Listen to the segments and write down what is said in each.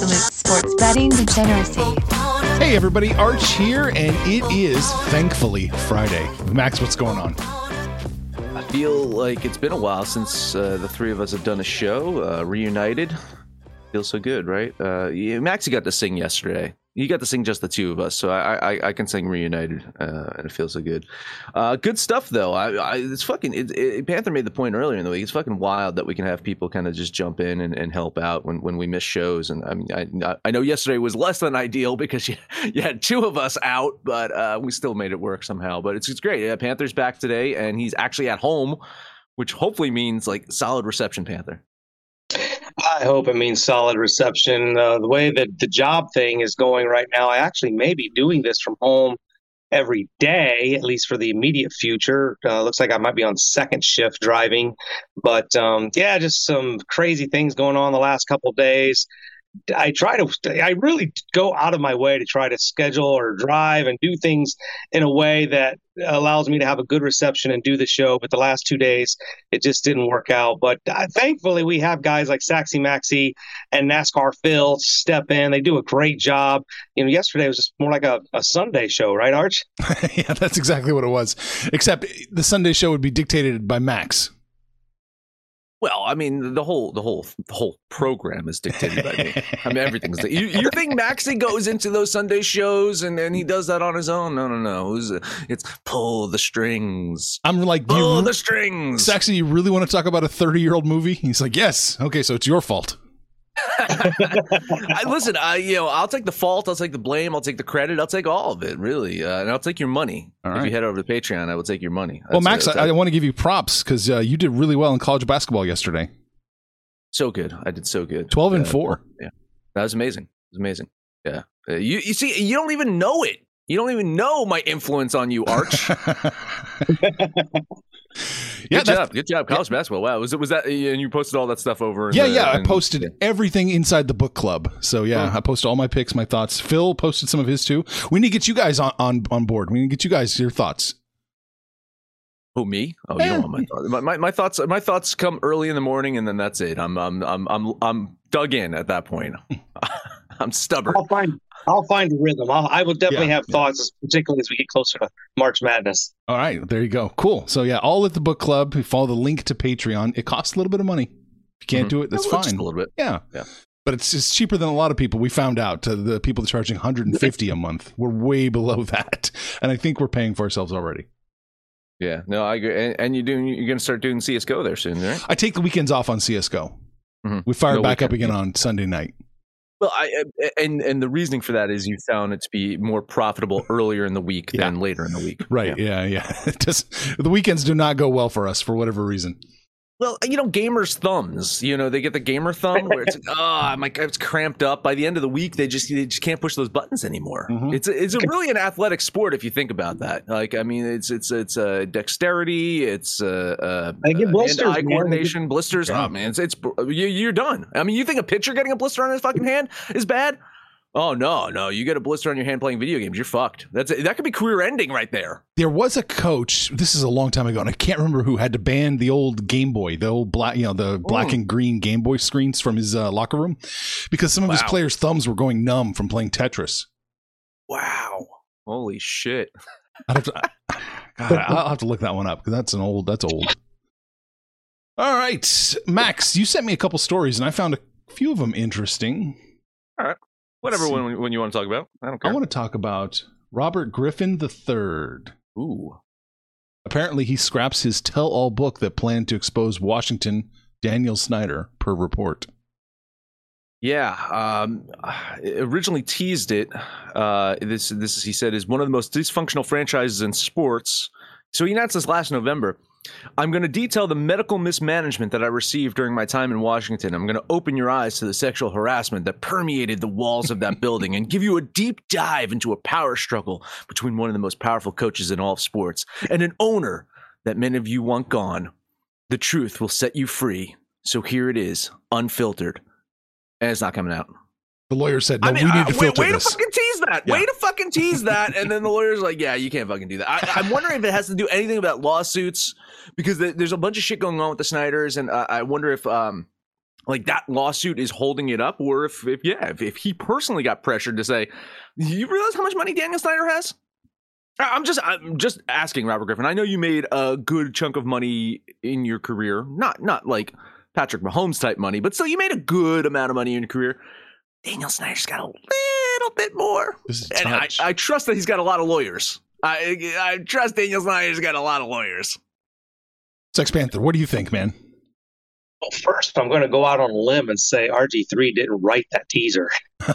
Absolute sports betting degeneracy. Hey everybody, Arch here, and it is thankfully Friday. Max, what's going on? I feel like it's been a while since uh, the three of us have done a show, uh, reunited. Feels so good, right? Uh, yeah, Maxie got to sing yesterday. You got to sing just the two of us, so I I, I can sing reunited, uh, and it feels so good. Uh, good stuff though. I, I it's fucking. It, it, Panther made the point earlier in the week. It's fucking wild that we can have people kind of just jump in and, and help out when, when we miss shows. And I mean, I I know yesterday was less than ideal because you, you had two of us out, but uh, we still made it work somehow. But it's it's great. Yeah, Panther's back today, and he's actually at home, which hopefully means like solid reception. Panther. I hope it means solid reception. Uh, the way that the job thing is going right now, I actually may be doing this from home every day, at least for the immediate future. Uh, looks like I might be on second shift driving, but um, yeah, just some crazy things going on the last couple days. I try to, I really go out of my way to try to schedule or drive and do things in a way that allows me to have a good reception and do the show. But the last two days, it just didn't work out. But uh, thankfully, we have guys like Saxy Maxi and NASCAR Phil step in. They do a great job. You know, yesterday was just more like a, a Sunday show, right, Arch? yeah, that's exactly what it was. Except the Sunday show would be dictated by Max. Well, I mean, the whole the whole the whole program is dictated by me. I mean, everything's. You, you think Maxie goes into those Sunday shows and then he does that on his own? No, no, no. It's, it's pull the strings. I'm like, Pull you, the strings. Saxy, you really want to talk about a 30 year old movie? He's like, yes. Okay, so it's your fault. I, listen, I you know, I'll take the fault, I'll take the blame, I'll take the credit, I'll take all of it, really, uh, and I'll take your money. If you head over to Patreon, I will take your money. well, That's- Max, that's- I, I want to give you props because uh, you did really well in college basketball yesterday. so good. I did so good. 12 and Uh, 4. Yeah, that was amazing. It was amazing. Yeah, uh, you you see, you don't even know it. You don't even know my influence on you, Arch. yeah, good that's- job, good job. College basketball. Wow, was it was that? And you posted all that stuff over. Yeah, the- yeah. I posted yeah. everything inside the book club. So yeah, Oh. I posted all my picks, my thoughts. Phil posted some of his too. We need to get you guys on on, on board. We need to get you guys your thoughts. Who me? Oh, you Yeah. don't want my eh. thoughts. My, my, my thoughts. My thoughts come early in the morning, and then that's it. I'm I'm I'm I'm I'm dug in at that point. I'm stubborn. I'll find I'll find a rhythm. I'll, I will definitely Yeah, have thoughts, particularly as we get closer to March Madness. All right, there you go. Cool. So yeah, all at the book club. Follow the link to Patreon. It costs a little bit of money. If you can't Mhm. do it, that's Just fine. a little bit. Yeah. Yeah. But it's it's cheaper than a lot of people. We found out uh, the people that are charging 150 a month. We're way below that, and I think we're paying for ourselves already. Yeah. No, I agree. And, and you doing? You're gonna start doing CS:GO there soon, right? I take the weekends off on CS:GO. Mhm. We fire No back up again on Sunday night. Well, I and and the reasoning for that is you found it to be more profitable earlier in the week Yeah. than later in the week. Right. Yeah. Yeah. Yeah. Just the weekends do not go well for us for whatever reason. Well, you know, gamers' thumbs. You know, they get the gamer thumb where it's like, oh, my it's cramped up. By the end of the week, they just they just can't push those buttons anymore. Mhm. It's a, it's a really an athletic sport if you think about that. Like, I mean, it's it's it's uh, dexterity, it's uh, uh, uh, blisters, man. coordination, blisters. Yeah. Oh man, it's it's you, you're done. I mean, you think a pitcher getting a blister on his fucking hand is bad? Oh no, no, you get a blister on your hand playing video games, you're fucked. That's that could be career ending right there. There was a coach. This is a long time ago, and I can't remember who had to ban the old Game Boy, the old black, you know, the black and green Game Boy screens from his uh, locker room, because some of his players' thumbs were going numb from playing Tetris. Wow, holy shit. I'd have to, God, I'll have to look that one up because that's an old. That's old. All right, Max, you sent me a couple stories, and I found a few of them interesting. Whatever one, one you want to talk about. I don't care. I want to talk about Robert Griffin III. Ooh. Apparently, he scraps his tell-all book that planned to expose Washington Daniel Snyder, per report. Yeah, um, originally teased it. Uh, this, this is, he said, is one of the most dysfunctional franchises in sports. So he announced this last November. I'm going to detail the medical mismanagement that I received during my time in Washington. I'm going to open your eyes to the sexual harassment that permeated the walls of that building and give you a deep dive into a power struggle between one of the most powerful coaches in all of sports and an owner that many of you want gone. The truth will set you free. So here it is, unfiltered. And it's not coming out. The lawyer said, "No, I mean, we need uh, to wait, filter way this." to fucking tease that. Yeah. Way to fucking tease that. And then the lawyer's like, yeah, you can't fucking do that. I, I'm wondering if it has to do anything about lawsuits because there's a bunch of shit going on with the Snyders. And uh, I wonder if, um, like that lawsuit is holding it up or if, if yeah, if, if he personally got pressured to say, you realize how much money Daniel Snyder has? I'm just, I'm just asking Robert Griffin. I know you made a good chunk of money in your career, not, not like Patrick Mahomes type money, but still you made a good amount of money in your career. Daniel Snyder's got a little bit more. And I. I trust that he's got a lot of lawyers. I I trust Daniel Snyder's got a lot of lawyers. Sex Panther, what do you think, man? Well, first, I'm going to go out on a limb and say RG3 didn't write that teaser.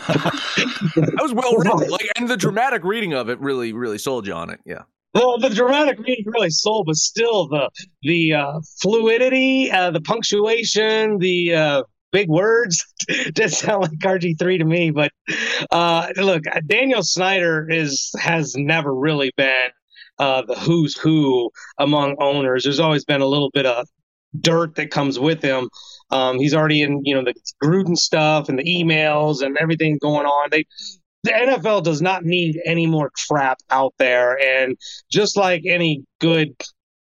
That was well written. Like and the dramatic reading of it really, really sold you on it. Yeah. Well, the dramatic reading really sold, but still the the uh, fluidity, uh, the punctuation, the uh, big words did sound like RG3 to me. But uh, look, Daniel Snyder is has never really been uh, the who's who among owners. There's always been a little bit of dirt that comes with him. Um, he's already in, you know, the Gruden stuff and the emails and everything going on. They the NFL does not need any more crap out there. And just like any good,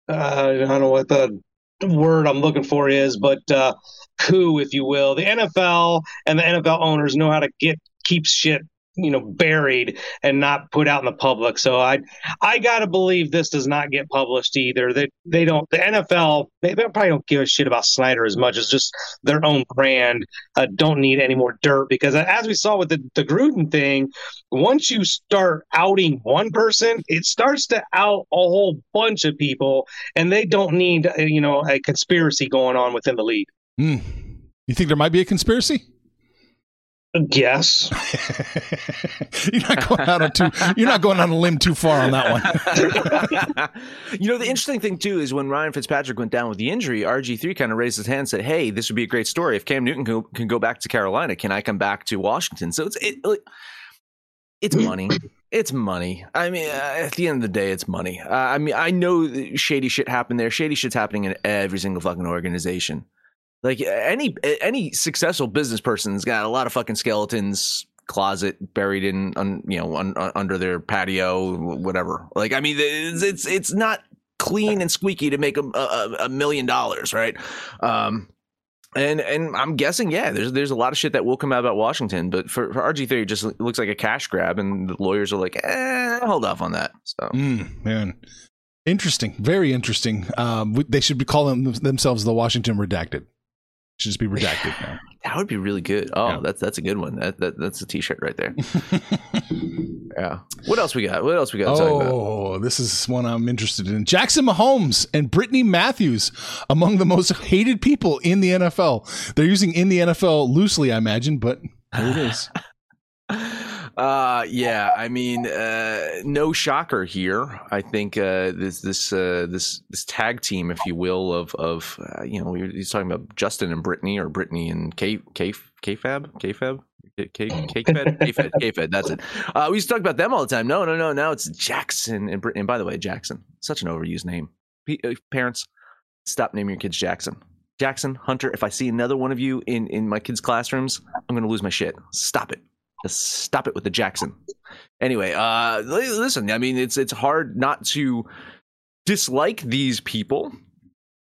uh, I don't know what the word I'm looking for is, but uh, coup, if you will, the NFL and the NFL owners know how to get keep shit you know buried and not put out in the public. So i i gotta believe this does not get published either. They they don't the nfl they, they probably don't give a shit about snyder as much as just their own brand uh, don't need any more dirt because as we saw with the, the gruden thing once you start outing one person it starts to out a whole bunch of people and they don't need uh, you know a conspiracy going on within the league Hmm. You think there might be a conspiracy? yes you're not going out on too. You're not going on a limb too far on that one. you know, the interesting thing too is when Ryan Fitzpatrick went down with the injury, RG3 kind of raised his hand and said, Hey, this would be a great story. If Cam Newton can, can go back to Carolina, can I come back to Washington? So it's, it, it's money. It's money. I mean, uh, at the end of the day, it's money. Uh, I mean, I know shady shit happened there. Shady shit's happening in every single fucking organization. Like any any successful business person's got a lot of fucking skeletons closet buried in un, you know un, un- under their patio whatever like i mean it's it's, it's not clean and squeaky to make a, a, a million dollars right um and and i'm guessing yeah there's there's a lot of shit that will come out about washington but for, for rg3 it just looks like a cash grab and the lawyers are like eh, hold off on that so Mm, man, interesting. Very interesting. Um, they should be calling themselves the Washington Redacted. Should just be redacted now. that would be really good oh Yeah. that's that's a good one that, that that's a t-shirt right there yeah what else we got what else we got to talk about Oh, this is one I'm interested in. Jackson Mahomes and Brittany Matthews among the most hated people in the NFL. They're using in the NFL loosely, I imagine, but there it is. Uh yeah, I mean, uh no shocker here. I think uh this this uh this this tag team, if you will, of of uh, you know, he's talking about Justin and Brittany or Brittany and K K K-Fab? K-Fab? K K K-Fed? K-Fed, K-Fed, that's it. Uh we used to talk about them all the time. No, no, no, now it's Jackson and Brittany. And by the way, Jackson, such an overused name. P- parents, stop naming your kids Jackson. Jackson, Hunter, if I see another one of you in in my kids' classrooms, I'm going to lose my shit. Stop it. Stop it with the Jackson. Anyway, uh, listen. I mean, it's it's hard not to dislike these people.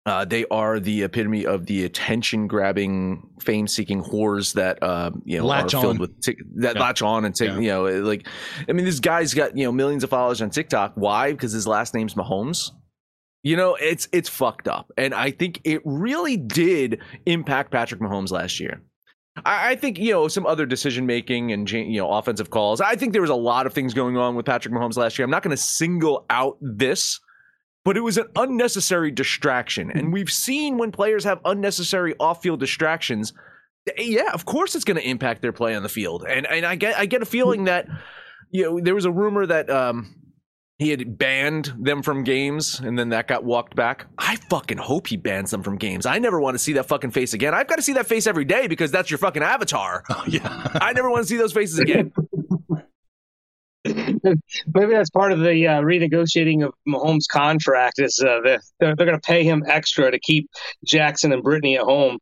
Uh, they are the epitome of the attention-grabbing, fame-seeking whores that uh, you know Latch are filled on. with tic- that Yeah. latch on and take. Yeah. You know, like I mean, this guy's got you know millions of followers on TikTok. Why? Because his last name's Mahomes. You know, it's it's fucked up, and I think it really did impact Patrick Mahomes last year. I, I think you know some other decision making and you know offensive calls. I think there was a lot of things going on with Patrick Mahomes last year. I'm not going to single out this, but it was an unnecessary distraction, and mm-hmm. we've seen when players have unnecessary off-field distractions. Eh, yeah, of course it's going to impact their play on the field, and and I get I get a feeling mm-hmm. that you know there was a rumor that um he had banned them from games and then that got walked back. I fucking hope he bans them from games. I never want to see that fucking face again. I've got to see that face every day because that's your fucking avatar. Oh, yeah. I never want to see those faces again. Maybe that's part of the uh, renegotiating of Mahomes' contract. Is uh, they're, they're going to pay him extra to keep Jackson and Brittany at home.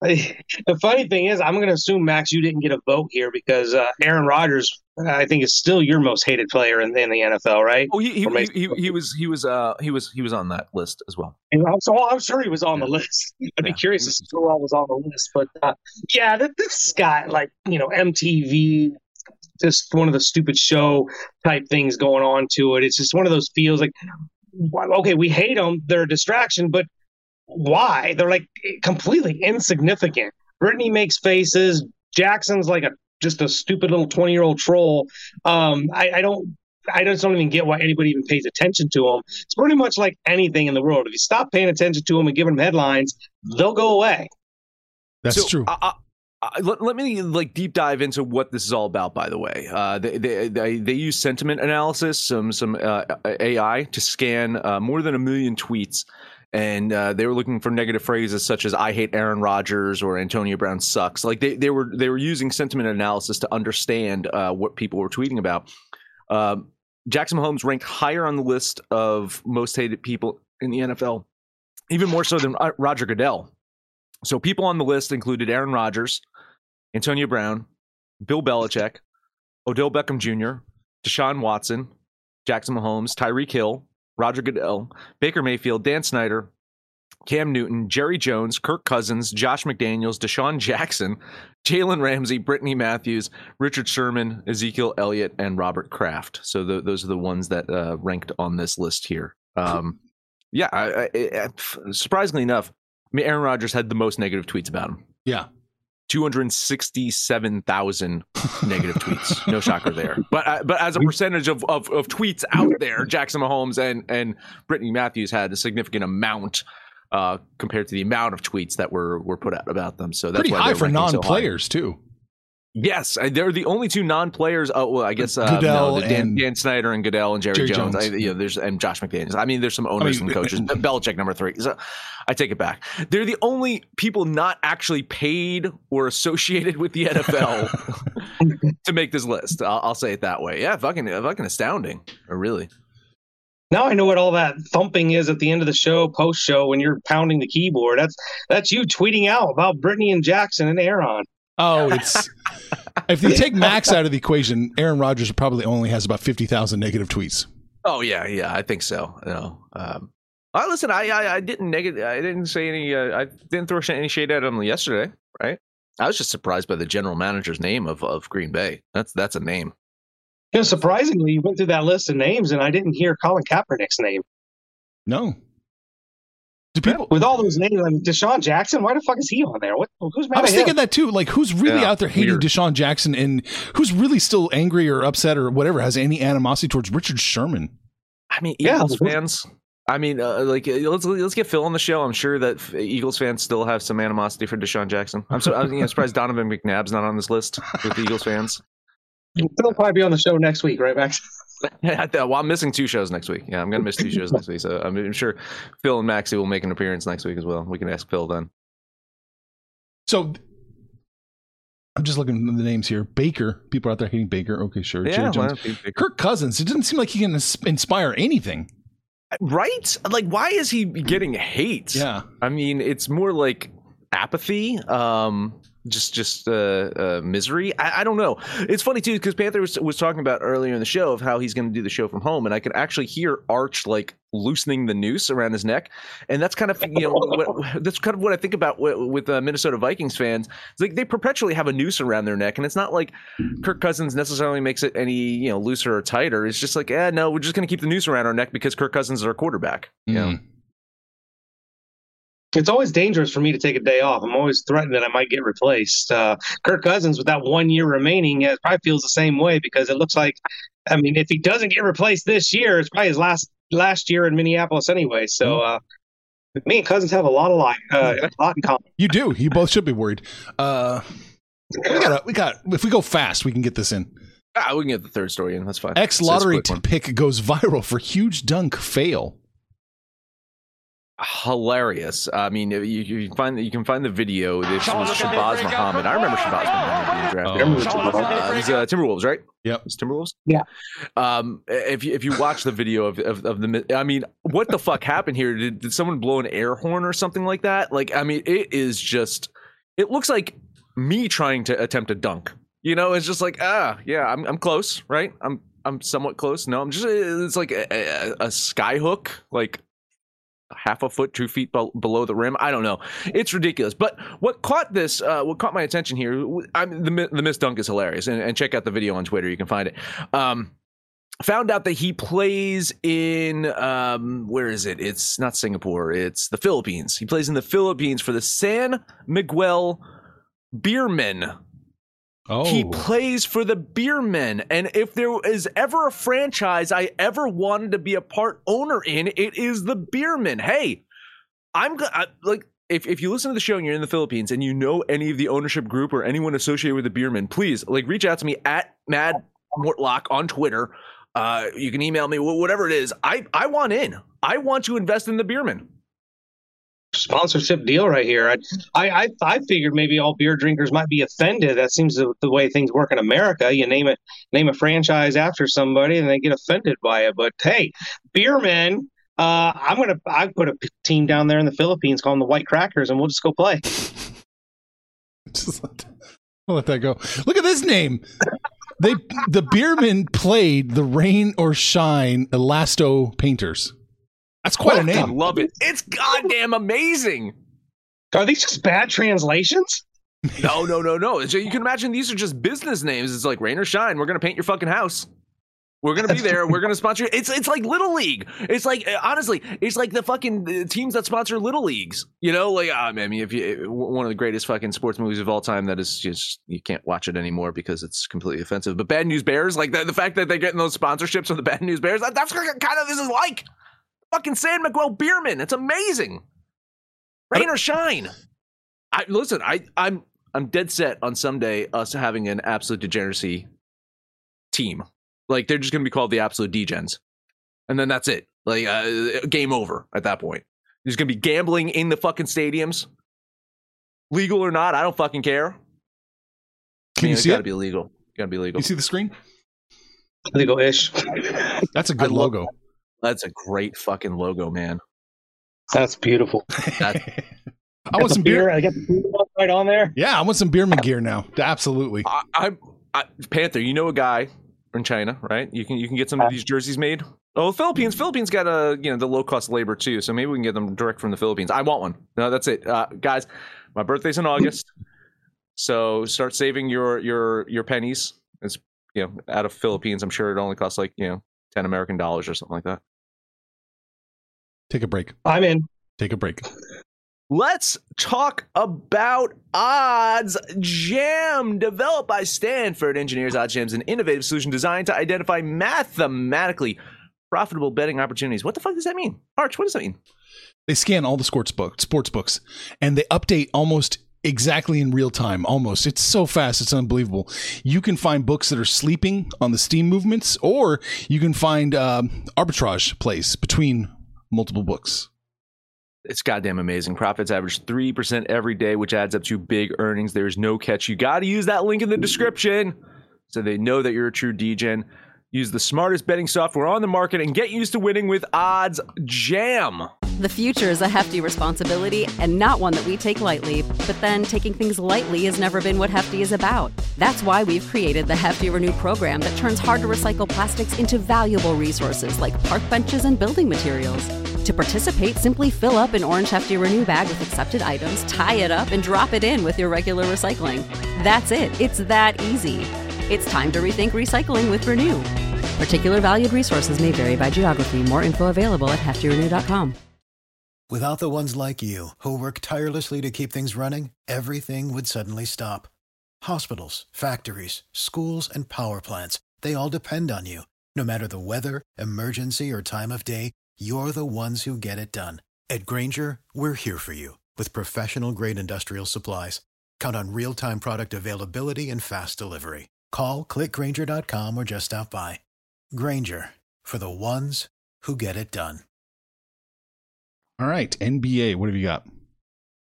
the funny thing is, I'm going to assume Max, you didn't get a vote here because uh, Aaron Rodgers, I think, is still your most hated player in, in the NFL, right? Oh, he he, he, he, he was he was uh he was he was on that list as well. So I'm sure he was on the list. I'd be Yeah. curious to see who all was on the list. But uh, yeah, th- this guy, like you know, MTV, just one of the stupid show type things going on to it. It's just one of those feels like, okay, we hate them; they're a distraction, but why? They're like completely insignificant. Brittany makes faces. Jackson's like a just a stupid little twenty year old troll. Um, I, I don't. I just don't even get why anybody even pays attention to them. It's pretty much like anything in the world. If you stop paying attention to them and giving them headlines, they'll go away. That's So, true. I, I, I, let, let me like deep dive into what this is all about. By the way, uh, they, they they they use sentiment analysis, some some uh, AI to scan uh, more than a million tweets, and uh, they were looking for negative phrases such as "I hate Aaron Rodgers" or "Antonio Brown sucks." Like they they were they were using sentiment analysis to understand uh, what people were tweeting about. Um, Jackson Mahomes ranked higher on the list of most hated people in the NFL, even more so than uh, Roger Goodell. So people on the list included Aaron Rodgers, Antonio Brown, Bill Belichick, Odell Beckham Jr., Deshaun Watson, Jackson Mahomes, Tyreek Hill, Roger Goodell, Baker Mayfield, Dan Snyder, Cam Newton, Jerry Jones, Kirk Cousins, Josh McDaniels, DeSean Jackson, Jalen Ramsey, Brittany Matthews, Richard Sherman, Ezekiel Elliott, and Robert Kraft. So th- those are the ones that uh, ranked on this list here. Um, yeah, I, I, I, surprisingly enough, Aaron Rodgers had the most negative tweets about him. yeah. 267,000 negative tweets. No shocker there. But uh, but as a percentage of, of, of tweets out there, Jackson Mahomes and, and Brittany Matthews had a significant amount uh, compared to the amount of tweets that were, were put out about them. So that's Pretty why high for so high. non-players too. Yes, uh, they're the only two non-players. Oh, well, I guess uh, Goodell no, Dan, and- Dan Snyder and Goodell and Jerry, Jerry Jones. Jones. I, you know, there's and Josh McDaniels. I mean, there's some owners mean, and coaches. Belichick number three. So I take it back. They're the only people not actually paid or associated with the NFL to make this list. I'll, I'll say it that way. Yeah, fucking, fucking astounding. Or really. Now I know what all that thumping is at the end of the show, post show, when you're pounding the keyboard. That's that's you tweeting out about Brittany and Jackson and Aaron. Oh, it's if you take Max out of the equation, Aaron Rodgers probably only has about fifty thousand negative tweets. Oh yeah, yeah, I think so. No, um, I listen. I, I I didn't negative. I didn't say any. Uh, I didn't throw any shade at him yesterday. Right. I was just surprised by the general manager's name of, of Green Bay. That's that's a name. You know, surprisingly, you went through that list of names, and I didn't hear Colin Kaepernick's name. No. Do people? With all those names, Like DeSean Jackson, why the fuck is he on there? What? Who's mad I was at thinking him? that too. Like, who's really Yeah, out there hating weird. DeSean Jackson, and who's really still angry or upset or whatever has any animosity towards Richard Sherman? I mean, Yeah. Eagles fans. I mean, uh, like uh, let's let's get Phil on the show. I'm sure that Eagles fans still have some animosity for Deshaun Jackson. I'm so I'm you know, surprised Donovan McNabb's not on this list with Eagles fans. He'll probably be on the show next week, right, Max? Yeah, well, I'm missing two shows next week. Yeah, I'm gonna miss two shows next week. So I'm, I'm sure Phil and Maxie will make an appearance next week as well. We can ask Phil then. So I'm just looking at the names here. Baker, people out there hating Baker. Okay, sure. Yeah, Jones. Kirk Cousins. It doesn't seem like he can ins- inspire anything. right? Like, why is he getting hate? Yeah. I mean, it's more like apathy. Um, just just uh, uh, misery. I, I don't know. It's funny too because Panther was, was talking about earlier in the show of how he's going to do the show from home, and I could actually hear Arch like loosening the noose around his neck, and that's kind of you know what, that's kind of what I think about with, with uh, Minnesota Vikings fans. It's like they perpetually have a noose around their neck, and it's not like Kirk Cousins necessarily makes it any you know looser or tighter. It's just like, eh, no, we're just going to keep the noose around our neck because Kirk Cousins is our quarterback. Know? Mm. It's always dangerous for me to take a day off. I'm always threatened that I might get replaced. Uh, Kirk Cousins, with that one year remaining, uh, probably feels the same way because it looks like, I mean, if he doesn't get replaced this year, it's probably his last last year in Minneapolis anyway. So, uh, me and Cousins have a lot of like, uh, a lot in common. You do. You both should be worried. Uh, we got. We got. If we go fast, we can get this in. Ah, we can get the third story in. That's fine. X It's- it's a lottery pick goes viral for huge dunk fail. Hilarious. I mean, you, you can find you can find the video. This was Shabazz Muhammad. I remember Shabazz Muhammad being drafted. Oh. Remember Shabazz? Uh, he's uh, Timberwolves, right? Yep. It's Timberwolves. Yeah. Um, if you if you watch the video of, of of the, I mean, what the fuck happened here? Did, did someone blow an air horn or something like that? Like, I mean, it is just. It looks like me trying to attempt a dunk. You know, it's just like ah, yeah, I'm I'm close, right? I'm I'm somewhat close. No, I'm just it's like a, a, a sky hook, like half a foot, two feet be- below the rim. I don't know. It's ridiculous. But what caught this, uh, what caught my attention here, I mean, the the miss dunk is hilarious, and, and check out the video on Twitter. You can find it. Um, found out that he plays in um, where is it? It's not Singapore. It's the Philippines. He plays in the Philippines for the San Miguel Beermen. Oh, He plays for the Beermen. And if there is ever a franchise I ever wanted to be a part owner in, it is the Beermen. Hey, I'm I, like, if, if you listen to the show and you're in the Philippines and you know any of the ownership group or anyone associated with the Beermen, please like reach out to me at Mad Mortlock on Twitter. Uh, you can email me, whatever it is. I, I want in. I want to invest in the Beermen. Sponsorship deal right here. I, I, I, figured maybe all beer drinkers might be offended. That seems the, the way things work in America. You name it, name a franchise after somebody, and they get offended by it. But hey, beermen. Uh, I'm gonna I put a team down there in the Philippines called the White Crackers, and we'll just go play. Just let, I'll let that go. Look at this name. They the Beermen played the Rain or Shine Elasto Painters. That's quite a I name. love it. It's goddamn amazing. Are these just bad translations? No, no, no, no. So you can imagine these are just business names. It's like rain or shine. We're gonna paint your fucking house. We're gonna be there. We're gonna sponsor. you. It's it's like little league. It's like uh, honestly, it's like the fucking uh, teams that sponsor little leagues. You know, like uh, I mean, if you uh, one of the greatest fucking sports movies of all time that is just you can't watch it anymore because it's completely offensive. But Bad News Bears, like the, the fact that they're getting those sponsorships of the Bad News Bears, that, that's kind of this is like fucking San Miguel Beermen. It's amazing. Rain or shine. I listen. I I'm I'm dead set on someday us having an absolute degeneracy team. Like they're just gonna be called the absolute degens, and then that's it. Like uh, game over at that point. There's gonna be gambling in the fucking stadiums, legal or not. I don't fucking care. I Can mean, you it's see gotta it? be legal. Gotta be legal. You see the screen? Legal ish. That's a good I love- logo. That's a great fucking logo, man. That's beautiful. That- I want some the beer. I got the beer right on there. Yeah, I want some Beerman gear now. Absolutely. I, I'm I, Panther. You know a guy in China, right? You can you can get some of these jerseys made. Oh, Philippines. Philippines got a you know the low cost labor too, so maybe we can get them direct from the Philippines. I want one. No, that's it, uh, guys. My birthday's in August, so start saving your your your pennies. It's you know out of Philippines. I'm sure it only costs like you know ten American dollars or something like that. Take a break. I'm in. Take a break. Let's talk about Odds Jam, developed by Stanford engineers. Odds Jam is an innovative solution designed to identify mathematically profitable betting opportunities. What the fuck does that mean? Arch, what does that mean? They scan all the sports book sports books and they update almost exactly in real time. Almost. It's so fast, it's unbelievable. You can find books that are sleeping on the steam movements, or you can find um, arbitrage plays between multiple books. It's goddamn amazing. Profits average 3% every day, which adds up to big earnings. There's no catch. You got to use that link in the description so they know that you're a true DGen. Use the smartest betting software on the market and get used to winning with Odds Jam. The future is a hefty responsibility and not one that we take lightly, but then taking things lightly has never been what Hefty is about. That's why we've created the Hefty Renew program that turns hard to recycle plastics into valuable resources like park benches and building materials. To participate, simply fill up an orange Hefty Renew bag with accepted items, tie it up, and drop it in with your regular recycling. That's it. It's that easy. It's time to rethink recycling with Renew. Particular valued resources may vary by geography. More info available at heftyrenew.com. Without the ones like you, who work tirelessly to keep things running, everything would suddenly stop. Hospitals, factories, schools, and power plants, they all depend on you. No matter the weather, emergency, or time of day, you're the ones who get it done. At Grainger, we're here for you with professional grade industrial supplies. Count on real time product availability and fast delivery. Call clickgrainger.com or just stop by. Grainger for the ones who get it done. All right, NBA. What have you got?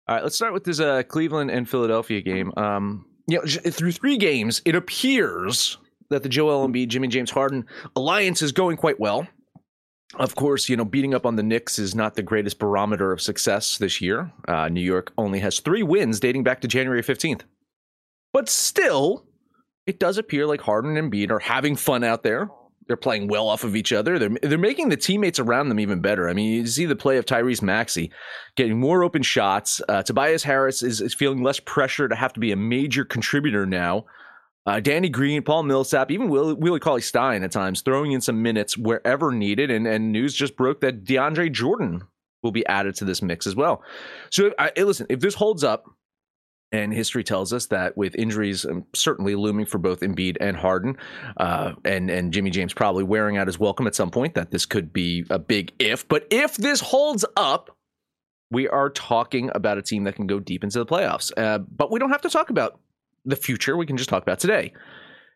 All right, let's start with this uh, Cleveland and Philadelphia game. Um, you know, through three games, it appears that the Joel Embiid, Jimmy James Harden alliance is going quite well. Of course, you know, beating up on the Knicks is not the greatest barometer of success this year. Uh, New York only has three wins dating back to January 15th. But still, it does appear like Harden and Embiid are having fun out there. They're playing well off of each other. They're they're making the teammates around them even better. I mean, you see the play of Tyrese Maxey getting more open shots. Uh, Tobias Harris is, is feeling less pressure to have to be a major contributor now. Uh, Danny Green, Paul Millsap, even Will, Willie Cauley Stein at times throwing in some minutes wherever needed. And, and news just broke that DeAndre Jordan will be added to this mix as well. So, I, listen, if this holds up, and history tells us that with injuries um, certainly looming for both Embiid and Harden, uh, and and Jimmy James probably wearing out his welcome at some point, that this could be a big if. But if this holds up, we are talking about a team that can go deep into the playoffs. Uh, but we don't have to talk about the future. We can just talk about today.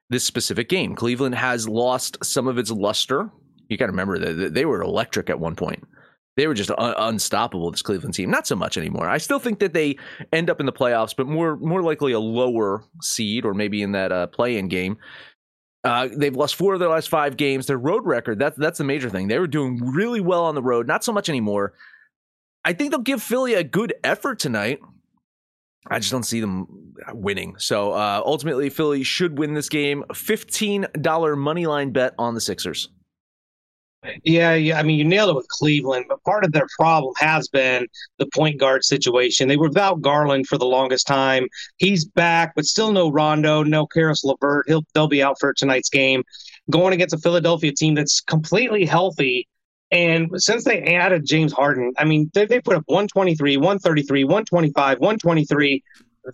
This specific game, Cleveland has lost some of its luster. You got to remember that they were electric at one point they were just un- unstoppable. This Cleveland team, not so much anymore. I still think that they end up in the playoffs, but more more likely a lower seed or maybe in that uh, play-in game. Uh, they've lost four of their last five games. Their road record that's that's the major thing. They were doing really well on the road, not so much anymore. I think they'll give Philly a good effort tonight. I just don't see them winning. So uh, ultimately, Philly should win this game. Fifteen dollar money line bet on the Sixers. Yeah, yeah. I mean, you nailed it with Cleveland, but part of their problem has been the point guard situation. They were without Garland for the longest time. He's back, but still no Rondo, no Caris LeVert. He'll they'll be out for tonight's game. Going against a Philadelphia team that's completely healthy. And since they added James Harden, I mean, they, they put up 123, 133, 125, 123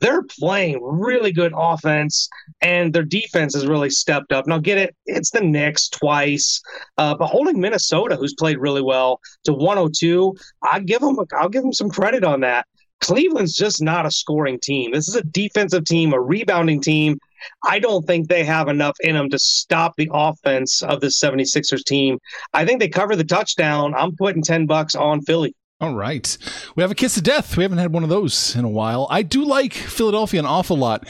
they're playing really good offense and their defense has really stepped up. Now, get it, it's the Knicks twice, uh, but holding Minnesota, who's played really well, to 102, I give them, I'll give them some credit on that. Cleveland's just not a scoring team. This is a defensive team, a rebounding team. I don't think they have enough in them to stop the offense of the 76ers team. I think they cover the touchdown. I'm putting 10 bucks on Philly. All right. We have a kiss of death. We haven't had one of those in a while. I do like Philadelphia an awful lot,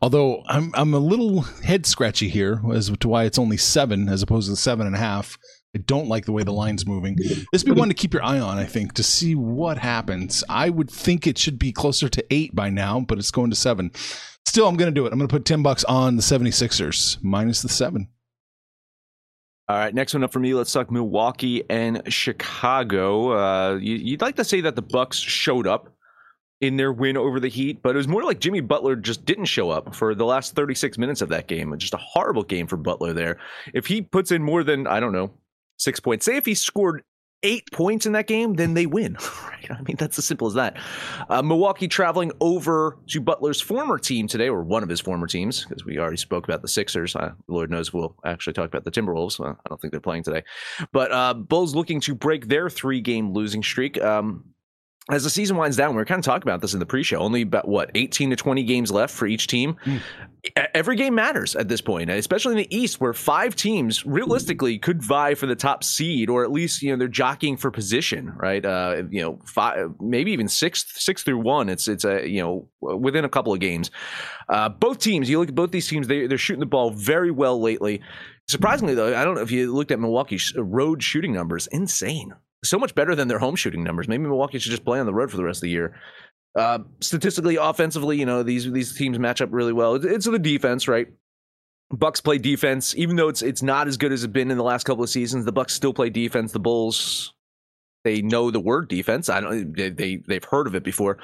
although I'm I'm a little head scratchy here as to why it's only seven as opposed to seven and a half. I don't like the way the line's moving. This would be one to keep your eye on, I think, to see what happens. I would think it should be closer to eight by now, but it's going to seven. Still, I'm going to do it. I'm going to put 10 bucks on the 76ers minus the seven. All right, next one up for me. Let's talk Milwaukee and Chicago. Uh, you, would like to say that the Bucks showed up in their win over the Heat, but it was more like Jimmy Butler just didn't show up for the last 36 minutes of that game. Just a horrible game for Butler there. If he puts in more than I don't know six points, say if he scored eight points in that game, then they win. Right? I mean, that's as simple as that. Uh, Milwaukee traveling over to Butler's former team today, or one of his former teams, because we already spoke about the Sixers. Uh, Lord knows we'll actually talk about the Timberwolves. Uh, I don't think they're playing today. But uh, Bulls looking to break their three game losing streak. Um, as the season winds down, we are kind of talking about this in the pre-show. Only about what 18 to 20 games left for each team. Mm. Every game matters at this point, especially in the East, where five teams realistically could vie for the top seed, or at least you know they're jockeying for position, right? Uh, you know, five, maybe even six, six through one. It's it's a you know within a couple of games. Uh, both teams, you look at both these teams, they, they're shooting the ball very well lately. Surprisingly, though, I don't know if you looked at Milwaukee's road shooting numbers, insane. So much better than their home shooting numbers. Maybe Milwaukee should just play on the road for the rest of the year. Uh, statistically, offensively, you know these these teams match up really well. It's, it's the defense, right? Bucks play defense, even though it's it's not as good as it's been in the last couple of seasons. The Bucks still play defense. The Bulls, they know the word defense. I don't. They, they they've heard of it before.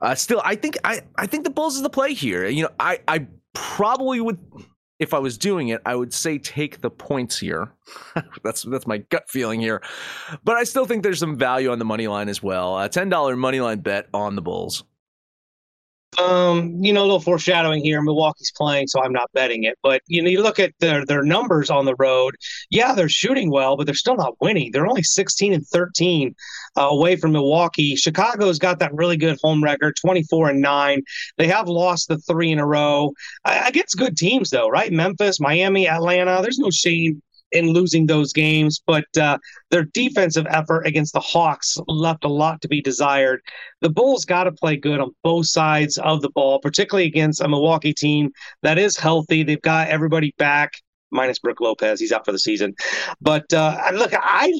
Uh, still, I think I I think the Bulls is the play here. You know, I I probably would if I was doing it, I would say take the points here. that's that's my gut feeling here, but I still think there's some value on the money line as well. A ten dollar money line bet on the Bulls. Um, you know, a little foreshadowing here. Milwaukee's playing, so I'm not betting it. But you know, you look at their their numbers on the road. Yeah, they're shooting well, but they're still not winning. They're only 16 and 13 uh, away from Milwaukee. Chicago's got that really good home record, 24 and nine. They have lost the three in a row uh, against good teams, though, right? Memphis, Miami, Atlanta. There's no shame in losing those games, but uh, their defensive effort against the Hawks left a lot to be desired. The Bulls got to play good on both sides of the ball, particularly against a Milwaukee team that is healthy. They've got everybody back, minus Brook Lopez. He's out for the season. But uh, look, I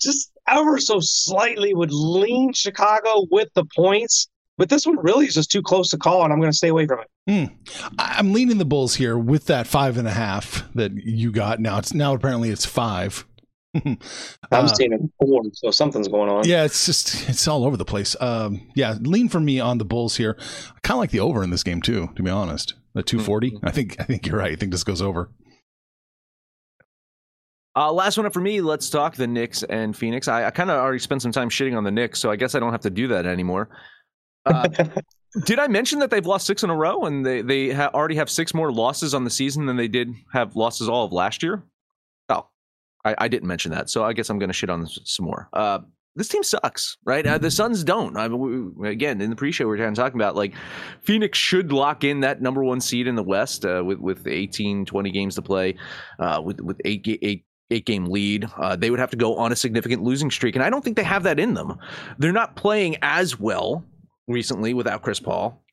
just ever so slightly would lean Chicago with the points. But this one really is just too close to call, and I'm going to stay away from it. Hmm. I'm leaning the Bulls here with that five and a half that you got. Now it's now apparently it's five. I'm Uh, seeing it four, so something's going on. Yeah, it's just it's all over the place. Um, yeah, lean for me on the Bulls here. I kind of like the over in this game too, to be honest. The 240. I think I think you're right. I think this goes over. Uh, last one up for me. Let's talk the Knicks and Phoenix. I, I kind of already spent some time shitting on the Knicks, so I guess I don't have to do that anymore. Uh, did I mention that they've lost six in a row and they they ha- already have six more losses on the season than they did have losses all of last year? Oh, I, I didn't mention that, so I guess I'm going to shit on this some more. Uh, this team sucks, right? Uh, the Suns don't. I mean, we, again, in the pre-show, we were kind of talking about like Phoenix should lock in that number one seed in the West uh, with with 18, 20 games to play, uh, with with eight eight eight game lead. Uh, they would have to go on a significant losing streak, and I don't think they have that in them. They're not playing as well recently without Chris Paul,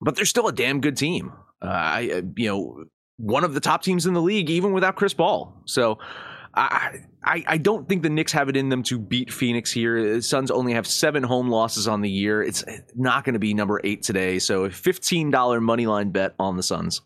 but they're still a damn good team. Uh, I, uh, you know, one of the top teams in the league, even without Chris Paul. So. I, I I don't think the Knicks have it in them to beat Phoenix here. The Suns only have seven home losses on the year. It's not going to be number eight today. So a fifteen dollar money line bet on the Suns.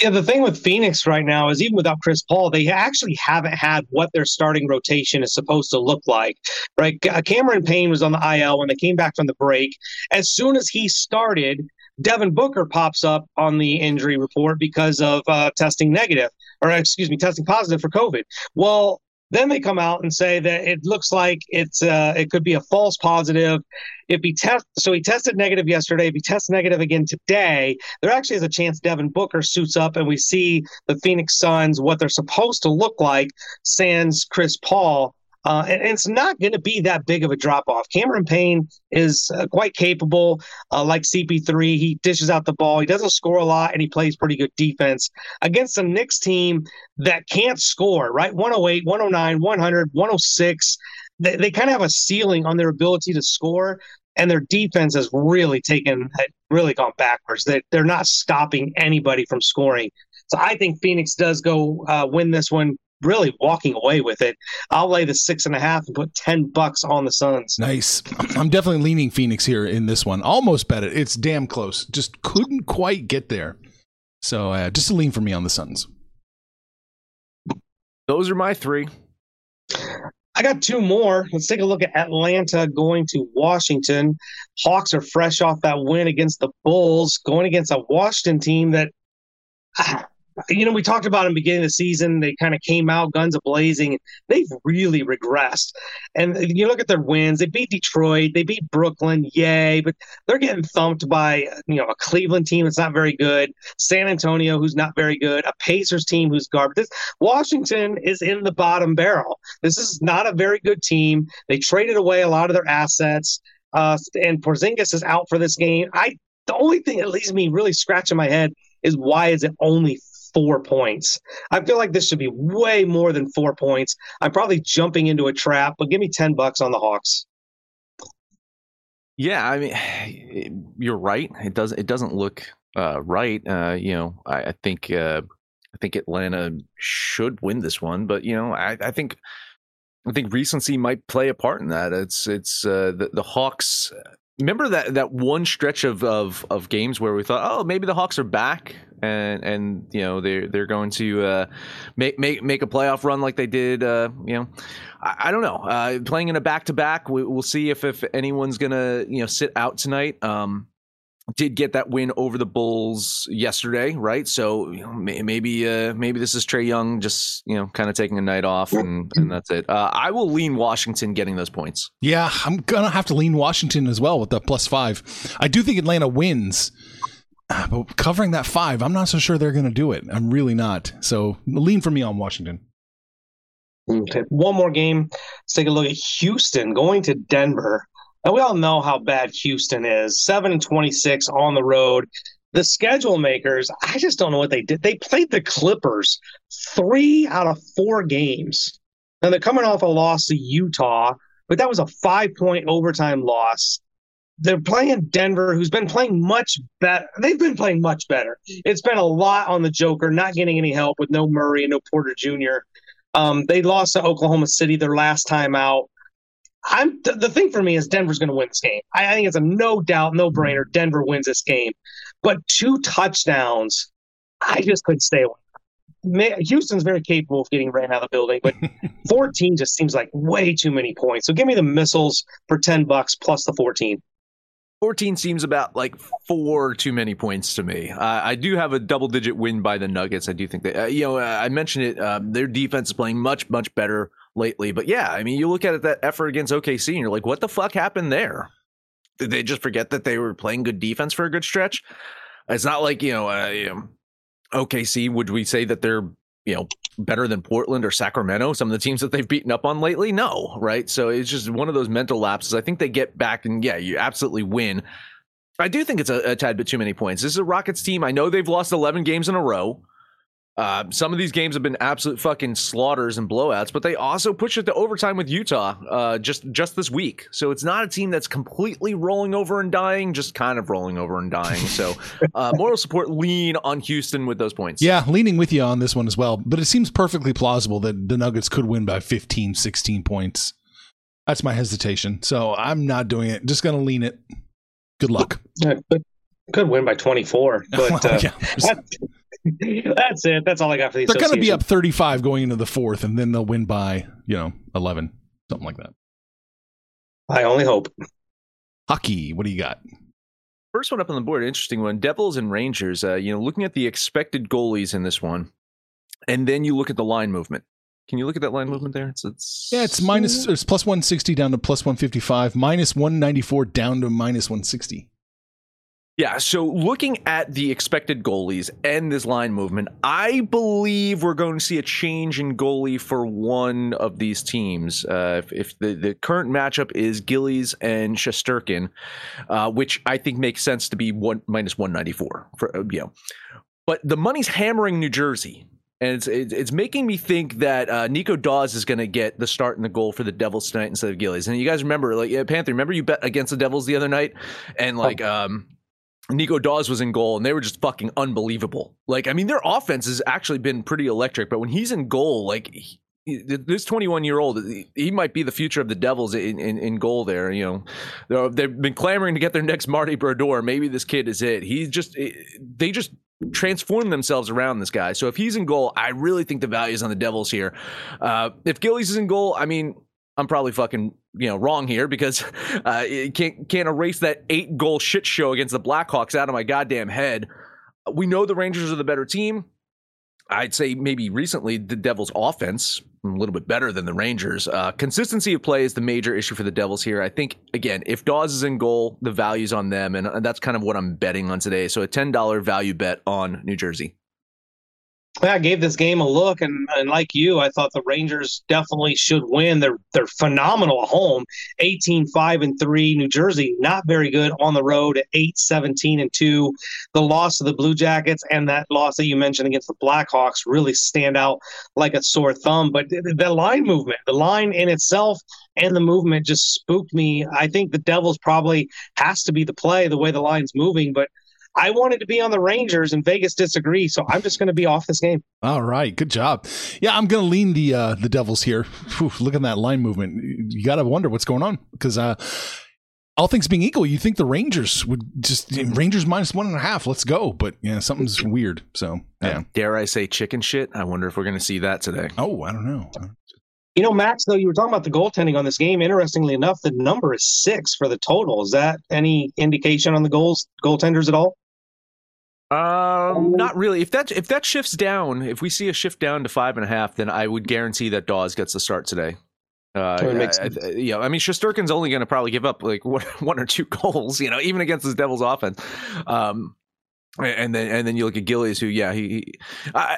Yeah, the thing with Phoenix right now is even without Chris Paul, they actually haven't had what their starting rotation is supposed to look like. Right? Cameron Payne was on the IL when they came back from the break. As soon as he started, Devin Booker pops up on the injury report because of uh, testing negative, or excuse me, testing positive for COVID. Well, then they come out and say that it looks like it's uh, it could be a false positive. If he test, so he tested negative yesterday. If he tests negative again today, there actually is a chance Devin Booker suits up, and we see the Phoenix Suns what they're supposed to look like. Sans Chris Paul. Uh, and, it's not going to be that big of a drop off. Cameron Payne is uh, quite capable, uh, like CP3. He dishes out the ball. He doesn't score a lot, and he plays pretty good defense against a Knicks team that can't score, right? 108, 109, 100, 106. They, they kind of have a ceiling on their ability to score, and their defense has really taken, really gone backwards. They, they're not stopping anybody from scoring. So I think Phoenix does go uh, win this one, really walking away with it. I'll lay the six and a half and put 10 bucks on the Suns. Nice. I'm definitely leaning Phoenix here in this one. Almost bet it. It's damn close. Just couldn't quite get there. So uh, just a lean for me on the Suns. Those are my three. I got two more. Let's take a look at Atlanta going to Washington. Hawks are fresh off that win against the Bulls, going against a Washington team that, you know, we talked about in the beginning of the season. They kind of came out guns a blazing. They've really regressed. And you look at their wins. They beat Detroit. They beat Brooklyn. Yay. But they're getting thumped by, you know, a Cleveland team that's not very good, San Antonio, who's not very good, a Pacers team who's garbage. This, Washington is in the bottom barrel. This is not a very good team. They traded away a lot of their assets. Uh, and Porzingis is out for this game. I the only thing that leaves me really scratching my head is why is it only four points? I feel like this should be way more than four points. I'm probably jumping into a trap, but give me ten bucks on the Hawks. Yeah, I mean, you're right. It doesn't. It doesn't look uh, right. Uh, you know, I, I think. Uh, I think Atlanta should win this one, but you know, I, I think I think recency might play a part in that. It's it's uh, the the Hawks. Remember that that one stretch of, of of games where we thought, oh, maybe the Hawks are back, and and you know they're they're going to uh, make make make a playoff run like they did. Uh, you know, I, I don't know. Uh, playing in a back to back, we'll see if if anyone's gonna you know sit out tonight. Um, did get that win over the Bulls yesterday, right? So you know, maybe uh, maybe this is Trae Young just you know kind of taking a night off, and, and that's it. Uh, I will lean Washington getting those points. Yeah, I'm gonna have to lean Washington as well with the plus five. I do think Atlanta wins, uh, but covering that five, I'm not so sure they're gonna do it. I'm really not. So lean for me on Washington. Okay. One more game. Let's take a look at Houston going to Denver. And we all know how bad Houston is. 7 and 26 on the road. The schedule makers, I just don't know what they did. They played the Clippers three out of four games. And they're coming off a loss to Utah, but that was a five point overtime loss. They're playing Denver, who's been playing much better. They've been playing much better. It's been a lot on the Joker, not getting any help with no Murray and no Porter Jr. Um, they lost to Oklahoma City their last time out. I'm th- the thing for me is Denver's going to win this game. I, I think it's a no doubt, no brainer. Denver wins this game, but two touchdowns, I just couldn't stay away. Ma- Houston's very capable of getting ran out of the building, but 14 just seems like way too many points. So give me the missiles for 10 bucks plus the 14. 14 seems about like four too many points to me. Uh, I do have a double digit win by the Nuggets. I do think that, uh, you know, I mentioned it. Uh, their defense is playing much, much better lately. But yeah, I mean, you look at it, that effort against OKC and you're like, what the fuck happened there? Did they just forget that they were playing good defense for a good stretch? It's not like, you know, uh, know OKC, would we say that they're you know better than Portland or Sacramento, some of the teams that they've beaten up on lately? No, right? So it's just one of those mental lapses. I think they get back and yeah, you absolutely win. I do think it's a, a tad bit too many points. This is a Rockets team. I know they've lost 11 games in a row. Uh, some of these games have been absolute fucking slaughters and blowouts, but they also pushed it to overtime with Utah uh, just just this week. So it's not a team that's completely rolling over and dying, just kind of rolling over and dying. So uh, moral support lean on Houston with those points. Yeah, leaning with you on this one as well. But it seems perfectly plausible that the Nuggets could win by 15, 16 points. That's my hesitation. So I'm not doing it. Just going to lean it. Good luck. Yeah, could, could win by 24, but Well, uh, yeah. that's it. That's all I got for these. They're going to be up 35 going into the fourth, and then they'll win by, you know, 11, something like that. I only hope. Hockey, what do you got? First one up on the board, interesting one. Devils and Rangers. Uh, you know, looking at the expected goalies in this one, and then you look at the line movement. Can you look at that line movement there? It's, it's Yeah, it's minus, it's plus 160 down to plus 155, minus 194 down to minus 160. Yeah, so looking at the expected goalies and this line movement, I believe we're going to see a change in goalie for one of these teams. Uh, if if the, the current matchup is Gillies and Shesterkin, uh, which I think makes sense to be one minus one ninety four for uh, you know, but the money's hammering New Jersey. And it's, it's it's making me think that uh, Nico Daws is going to get the start and the goal for the Devils tonight instead of Gillies. And you guys remember, like yeah, Panther, remember you bet against the Devils the other night, and like um, Nico Daws was in goal and they were just fucking unbelievable. Like, I mean, their offense has actually been pretty electric, but when he's in goal, like, he, this 21 year old, he might be the future of the Devils in, in, in goal there. You know, they've been clamoring to get their next Marty Brodeur. Maybe this kid is it. He's just, they just transform themselves around this guy. So if he's in goal, I really think the value is on the Devils here. Uh, if Gillies is in goal, I mean, I'm probably fucking you know wrong here because uh, can't can't erase that eight goal shit show against the Blackhawks out of my goddamn head. We know the Rangers are the better team. I'd say maybe recently the Devils' offense a little bit better than the Rangers. Uh, consistency of play is the major issue for the Devils here. I think again, if Daws is in goal, the value's on them, and, and that's kind of what I'm betting on today. So a ten dollar value bet on New Jersey. I gave this game a look, and, and like you, I thought the Rangers definitely should win. They're they're phenomenal at home, 18-5 and 3. New Jersey, not very good on the road at 8-17 and 2. The loss of the Blue Jackets and that loss that you mentioned against the Blackhawks really stand out like a sore thumb. But the line movement, the line in itself and the movement just spooked me. I think the Devils probably has to be the play, the way the line's moving, but I wanted to be on the Rangers, and Vegas disagreed, so I'm just going to be off this game. All right, good job. Yeah, I'm going to lean the uh, the Devils here. Whew, look at that line movement. You got to wonder what's going on because uh, all things being equal, you think the Rangers would just Rangers minus one and a half. Let's go, but yeah, something's weird. So yeah. Dare I say chicken shit? I wonder if we're going to see that today. Oh, I don't know. You know, Max, though, you were talking about the goaltending on this game. Interestingly enough, the number is six for the total. Is that any indication on the goals goaltenders at all? Um, not really. If that if that shifts down, if we see a shift down to five and a half, then I would guarantee that Daws gets the start today. Uh, makes I- I- yeah, I mean, Shesterkin's only going to probably give up like one, one or two goals, you know, even against this Devils offense. Um, and then and then you look at Gillies, who yeah, he, he uh,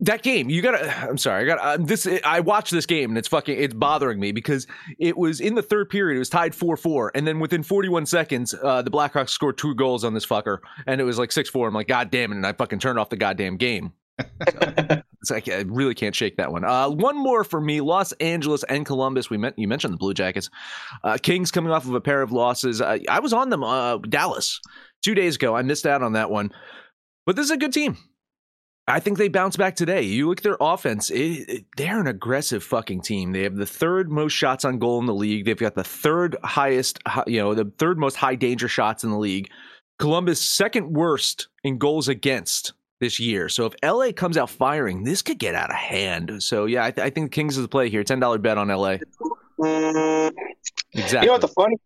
that game you gotta. I'm sorry, I got uh, this. I watched this game and it's fucking it's bothering me because it was in the third period. It was tied four four, and then within 41 seconds, uh, the Blackhawks scored two goals on this fucker, and it was like six four. I'm like, god damn it, and I fucking turned off the goddamn game. It's like I really can't shake that one. Uh, one more for me: Los Angeles and Columbus. We met. You mentioned the Blue Jackets. Uh, Kings coming off of a pair of losses. Uh, I was on them. Uh, Dallas two days ago. I missed out on that one, but this is a good team. I think they bounce back today. You look at their offense; it, it- they're an aggressive fucking team. They have the third most shots on goal in the league. They've got the third highest, you know, the third most high danger shots in the league. Columbus second worst in goals against this year. So if LA comes out firing, this could get out of hand. So yeah, I, th- I think Kings is the play here. Ten dollar bet on LA. Mm, Exactly. You know what the funny?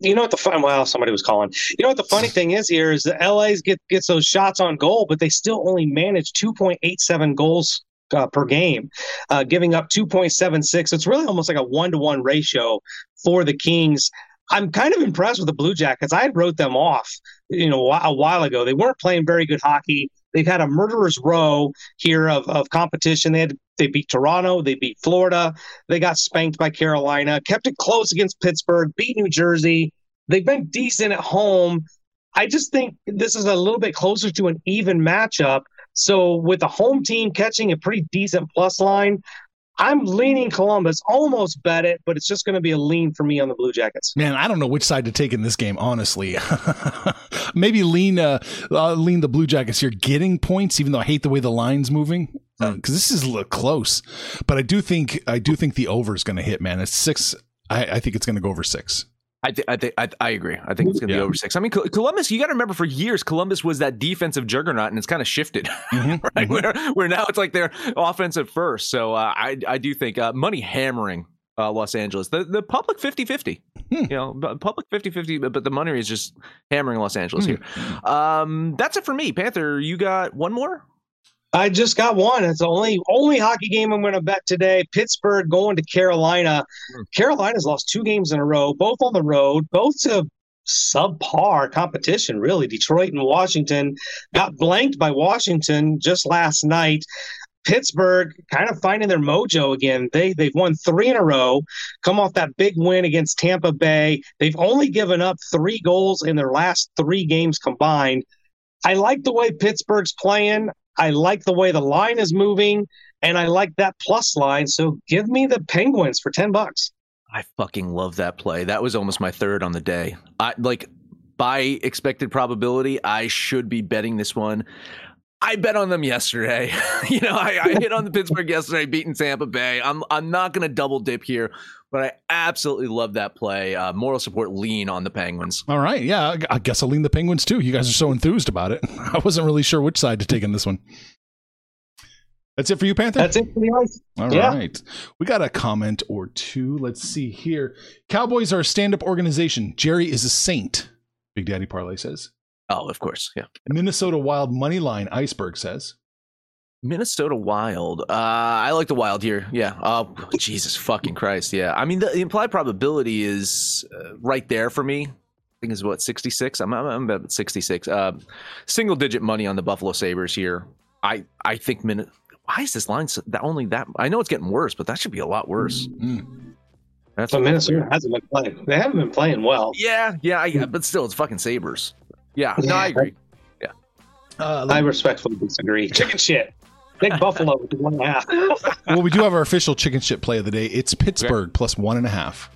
You know what the fun? Well, somebody was calling. You know what the funny thing is here is the LA's get gets those shots on goal, but they still only manage 2.87 goals uh, per game, uh, giving up 2.76. It's really almost like a one to one ratio for the Kings. I'm kind of impressed with the Blue Jackets. I wrote them off, you know, a while ago. They weren't playing very good hockey. They've had a murderer's row here of, of competition. They had they beat Toronto, they beat Florida, they got spanked by Carolina, kept it close against Pittsburgh, beat New Jersey. They've been decent at home. I just think this is a little bit closer to an even matchup. So with the home team catching a pretty decent plus line, I'm leaning Columbus. Almost bet it, but it's just going to be a lean for me on the Blue Jackets. Man, I don't know which side to take in this game, honestly. Maybe lean uh, uh, lean the Blue Jackets here, getting points, even though I hate the way the line's moving because this is a little close. But I do think I do think the over is going to hit. Man, it's six. I, I think it's going to go over six. I, th- I, th- I, I agree. I think it's going to Yeah. be over six. I mean, Col- Columbus, you got to remember for years, Columbus was that defensive juggernaut, and it's kind of shifted, Mhm, right? mhm. Where, where now it's like they're offensive first. So uh, I, I do think uh, money hammering uh, Los Angeles. The the public 50 50. Hmm. You know, public 50 50, but the money is just hammering Los Angeles Hmm. here. Um, that's it for me. Panther, you got one more? I just got one. It's the only only hockey game I'm going to bet today. Pittsburgh going to Carolina. Hmm. Carolina's lost two games in a row, both on the road, both to subpar competition, really. Detroit and Washington got blanked by Washington just last night. Pittsburgh kind of finding their mojo again. They they've won three in a row, come off that big win against Tampa Bay. They've only given up three goals in their last three games combined. I like the way Pittsburgh's playing. I like the way the line is moving, and I like that plus line. So give me the Penguins for ten bucks. I fucking love that play. That was almost my third on the day. I like by expected probability, I should be betting this one. I bet on them yesterday. you know, I, I hit on the Pittsburgh yesterday, beating Tampa Bay. I'm I'm not going to double dip here, but I absolutely love that play. Uh, moral support lean on the Penguins. All right, yeah, I- I guess I'll lean the Penguins too. You guys are so enthused about it. I wasn't really sure which side to take in this one. That's it for you, Panther. That's it for the ice. All right. Yeah. We got a comment or two. Let's see here. Cowboys are a stand up organization. Jerry is a saint, Big Daddy Parlay says. Oh, of course, yeah. Minnesota Wild money line, Iceberg says. Minnesota Wild. Uh, I like the Wild here. Yeah. Oh, Jesus fucking Christ. Yeah. I mean, the, the implied probability is uh, right there for me. I think is what sixty six. I'm, I'm about sixty six. Uh, single digit money on the Buffalo Sabres here. I I think Min. Why is this line so, that only that? I know it's getting worse, but that should be a lot worse. Mm. That's what- Minnesota hasn't been playing. They haven't been playing well. Yeah, yeah, I, but still, it's fucking Sabres. Yeah, no, I agree. Uh, I respectfully disagree. Chicken shit. Big Buffalo with one and a half. well, we do have our official chicken shit play of the day. It's Pittsburgh plus one and a half.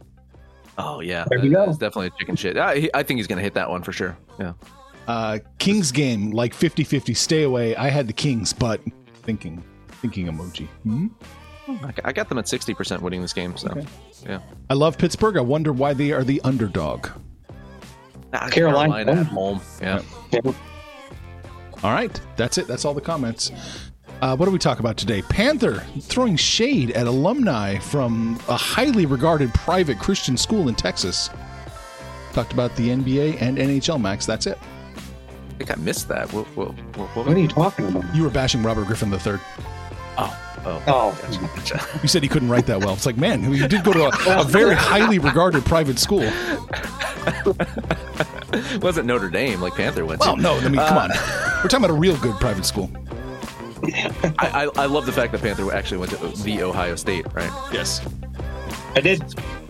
Oh yeah, There you that- go. that's definitely a chicken shit. I, I think he's gonna hit that one for sure. Yeah. Uh, Kings game, like 50 50, stay away. I had the Kings, but thinking, thinking emoji. Hmm? I got- them at 60% winning this game, so yeah. I love Pittsburgh. I wonder why they are the underdog. Ah, Carolina. at home. Yeah. All right, that's it. That's all the comments. Uh, what do we talk about today? Panther throwing shade at alumni from a highly regarded private Christian school in Texas. Talked about the NBA and NHL, Max. That's it. I think I missed that. What, what, what, what, What are you talking about? You were bashing Robert Griffin III. Oh, oh. Oh, Gotcha. You said he couldn't write that well. It's like, man, you did go to a, a very highly regarded private school. It wasn't Notre Dame like Panther went Well, to. no, I mean, come on. We're talking about a real good private school. I, I, I love the fact that Panther actually went to the Ohio State, right? Yes. I did.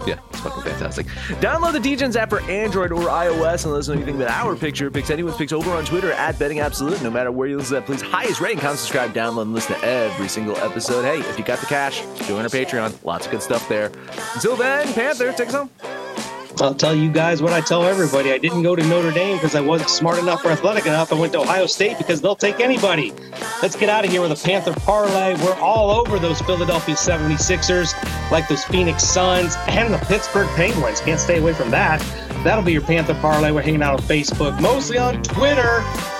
Yeah, it's fucking fantastic. Download the DJs app for Android or iOS and let us know anything about our picture. Picks anyone's picks over on Twitter at Betting Absolute. No matter where you listen to that, please highest rating, comment, subscribe, download, and listen to every single episode. Hey, if you got the cash, join our Patreon. Lots of good stuff there. Until then, Panther, take us home. I'll tell you guys what I tell everybody. I didn't go to Notre Dame because I wasn't smart enough or athletic enough. I went to Ohio State because they'll take anybody. Let's get out of here with a Panther parlay. We're all over those Philadelphia 76ers, like those Phoenix Suns and the Pittsburgh Penguins. Can't stay away from that. That'll be your Panther parlay. We're hanging out on Facebook, mostly on Twitter.